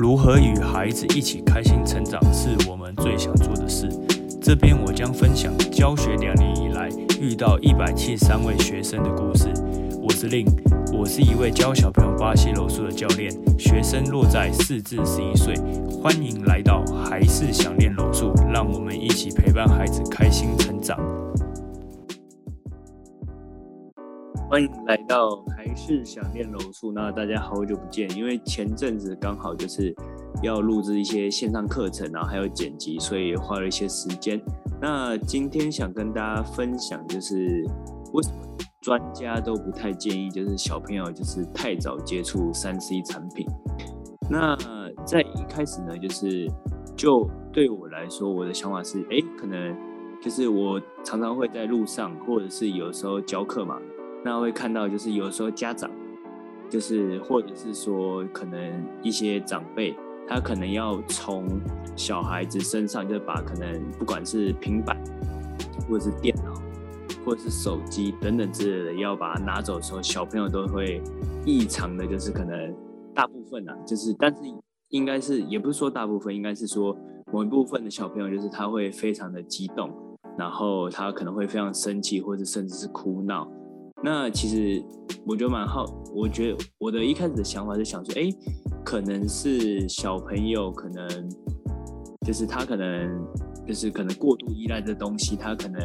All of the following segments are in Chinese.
如何与孩子一起开心成长，是我们最想做的事。这边我将分享教学两年以来遇到一百七十三位学生的故事。我是令，我是一位教小朋友巴西柔术的教练，学生落在四至十一岁。欢迎来到还是想练柔术，让我们一起陪伴孩子开心成长。欢迎来到还是想念柔术。那大家好久不见，因为前阵子刚好就是要录制一些线上课程，然后还有剪辑，所以花了一些时间。那今天想跟大家分享，就是为什么专家都不太建议，就是小朋友就是太早接触三 C 产品。那在一开始呢，就是就对我来说，我的想法是，哎，可能就是我常常会在路上，或者是有时候教课嘛。那会看到，就是有时候家长，就是或者是说，可能一些长辈，他可能要从小孩子身上，就是把可能不管是平板，或者是电脑，或者是手机等等之类的，要把它拿走的时候，小朋友都会异常的，就是可能大部分啊，就是但是应该是也不是说大部分，应该是说某一部分的小朋友，就是他会非常的激动，然后他可能会非常生气，或者甚至是哭闹。那其实我觉得蛮好，我觉得我的一开始的想法是想说，哎，可能是小朋友，可能就是他可能就是可能过度依赖这东西，他可能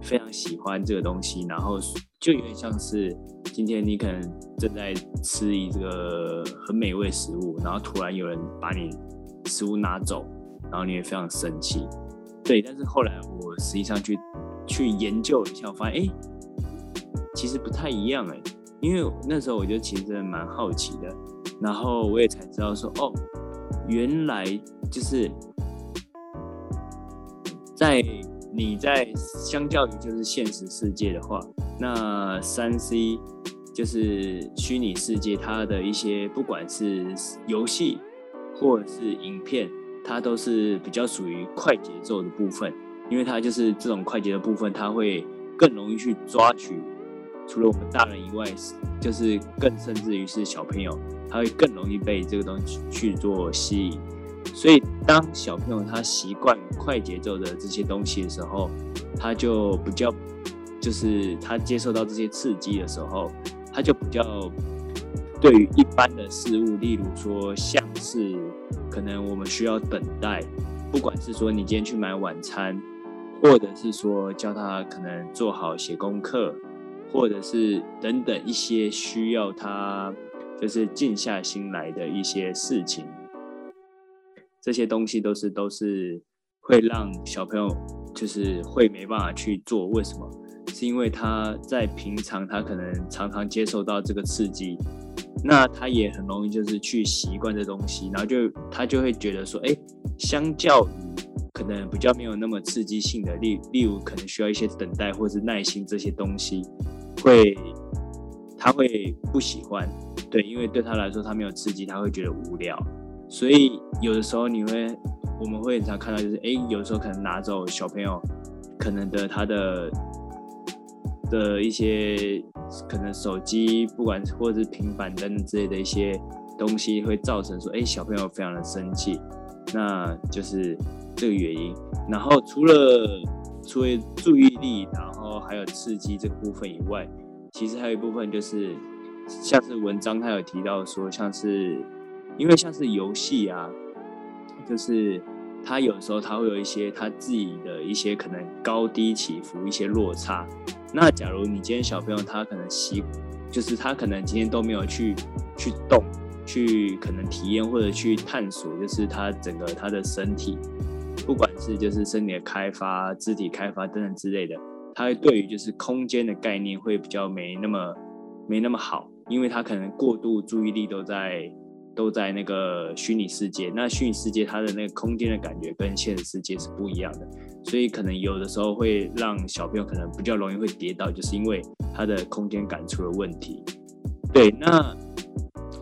非常喜欢这个东西，然后就有点像是今天你可能正在吃一个很美味食物，然后突然有人把你食物拿走，然后你也非常生气。对，但是后来我实际上去去研究一下，我发现，哎。其实不太一样哎，因为那时候我就其实蛮好奇的，然后我也才知道说哦，原来就是在你在相较于就是现实世界的话，那三 C 就是虚拟世界，它的一些不管是游戏或者是影片，它都是比较属于快节奏的部分，因为它就是这种快节的部分，它会更容易去抓取。除了我们大人以外，就是更甚至于是小朋友，他会更容易被这个东西去做吸引。所以，当小朋友他习惯快节奏的这些东西的时候，他就比较，就是他接受到这些刺激的时候，他就比较对于一般的事物，例如说像是可能我们需要等待，不管是说你今天去买晚餐，或者是说教他可能做好写功课。或者是等等一些需要他就是静下心来的一些事情，这些东西都是都是会让小朋友就是会没办法去做。为什么？是因为他在平常他可能常常接受到这个刺激，那他也很容易就是去习惯这东西，然后就他就会觉得说，哎，相较于可能比较没有那么刺激性的，例例如可能需要一些等待或是耐心这些东西。会，他会不喜欢，对，因为对他来说，他没有刺激，他会觉得无聊。所以有的时候你会，我们会常看到，就是哎，有时候可能拿走小朋友可能的他的的一些可能手机，不管或者是平板等等之类的一些东西，会造成说，哎，小朋友非常的生气，那就是这个原因。然后除了除了注意力，然后还有刺激这个部分以外，其实还有一部分就是，像是文章他有提到说，像是因为像是游戏啊，就是他有时候他会有一些他自己的一些可能高低起伏，一些落差。那假如你今天小朋友他可能习，就是他可能今天都没有去去动，去可能体验或者去探索，就是他整个他的身体。不管是就是身体的开发、肢体开发等等之类的，他对于就是空间的概念会比较没那么没那么好，因为他可能过度注意力都在都在那个虚拟世界，那虚拟世界它的那个空间的感觉跟现实世界是不一样的，所以可能有的时候会让小朋友可能比较容易会跌倒，就是因为他的空间感出了问题。对，那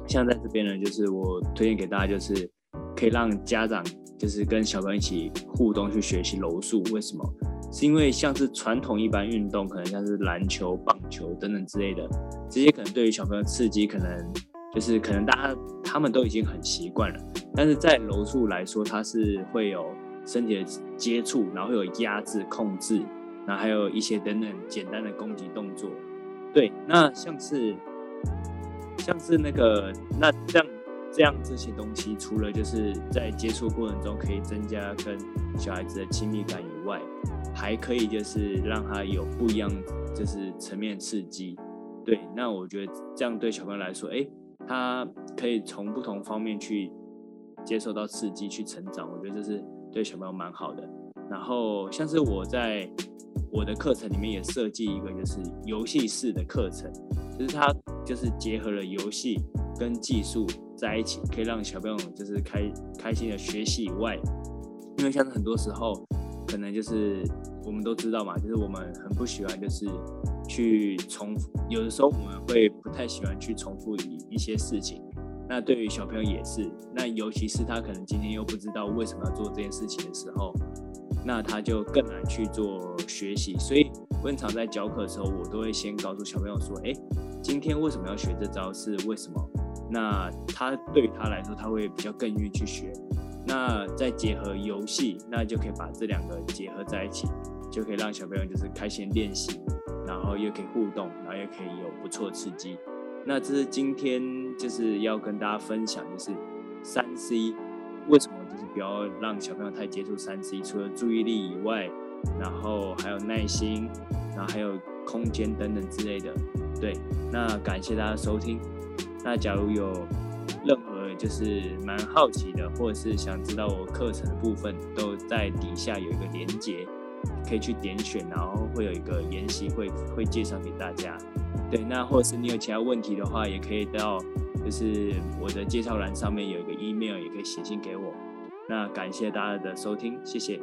像在这边呢，就是我推荐给大家，就是可以让家长。就是跟小朋友一起互动去学习柔术，为什么？是因为像是传统一般运动，可能像是篮球、棒球等等之类的，这些可能对于小朋友刺激可能就是可能大家他们都已经很习惯了，但是在柔术来说，它是会有身体的接触，然后有压制、控制，然后还有一些等等简单的攻击动作。对，那像是像是那个那这样这样这些东西，除了就是在接触过程中可以增加跟小孩子的亲密感以外，还可以就是让他有不一样就是层面刺激。对，那我觉得这样对小朋友来说，哎。他可以从不同方面去接受到刺激，去成长。我觉得这是对小朋友蛮好的。然后像是我在我的课程里面也设计一个，就是游戏式的课程，就是它就是结合了游戏跟技术在一起，可以让小朋友就是开开心的学习以外，因为像是很多时候可能就是我们都知道嘛，就是我们很不喜欢就是。去重复，有的时候我们会不太喜欢去重复一一些事情。那对于小朋友也是，那尤其是他可能今天又不知道为什么要做这件事情的时候，那他就更难去做学习。所以，我常在教课的时候，我都会先告诉小朋友说：“哎，今天为什么要学这招？是为什么？”那他对于他来说，他会比较更愿意去学。那再结合游戏，那就可以把这两个结合在一起，就可以让小朋友就是开心练习。然后又可以互动，然后也可以有不错刺激。那这是今天就是要跟大家分享，就是三 C 为什么就是不要让小朋友太接触三 C，除了注意力以外，然后还有耐心，然后还有空间等等之类的。对，那感谢大家收听。那假如有就是蛮好奇的，或者是想知道我课程的部分，都在底下有一个连接。可以去点选，然后会有一个研习会会介绍给大家。对，那或者是你有其他问题的话，也可以到就是我的介绍栏上面有一个 email，也可以写信给我。那感谢大家的收听，谢谢。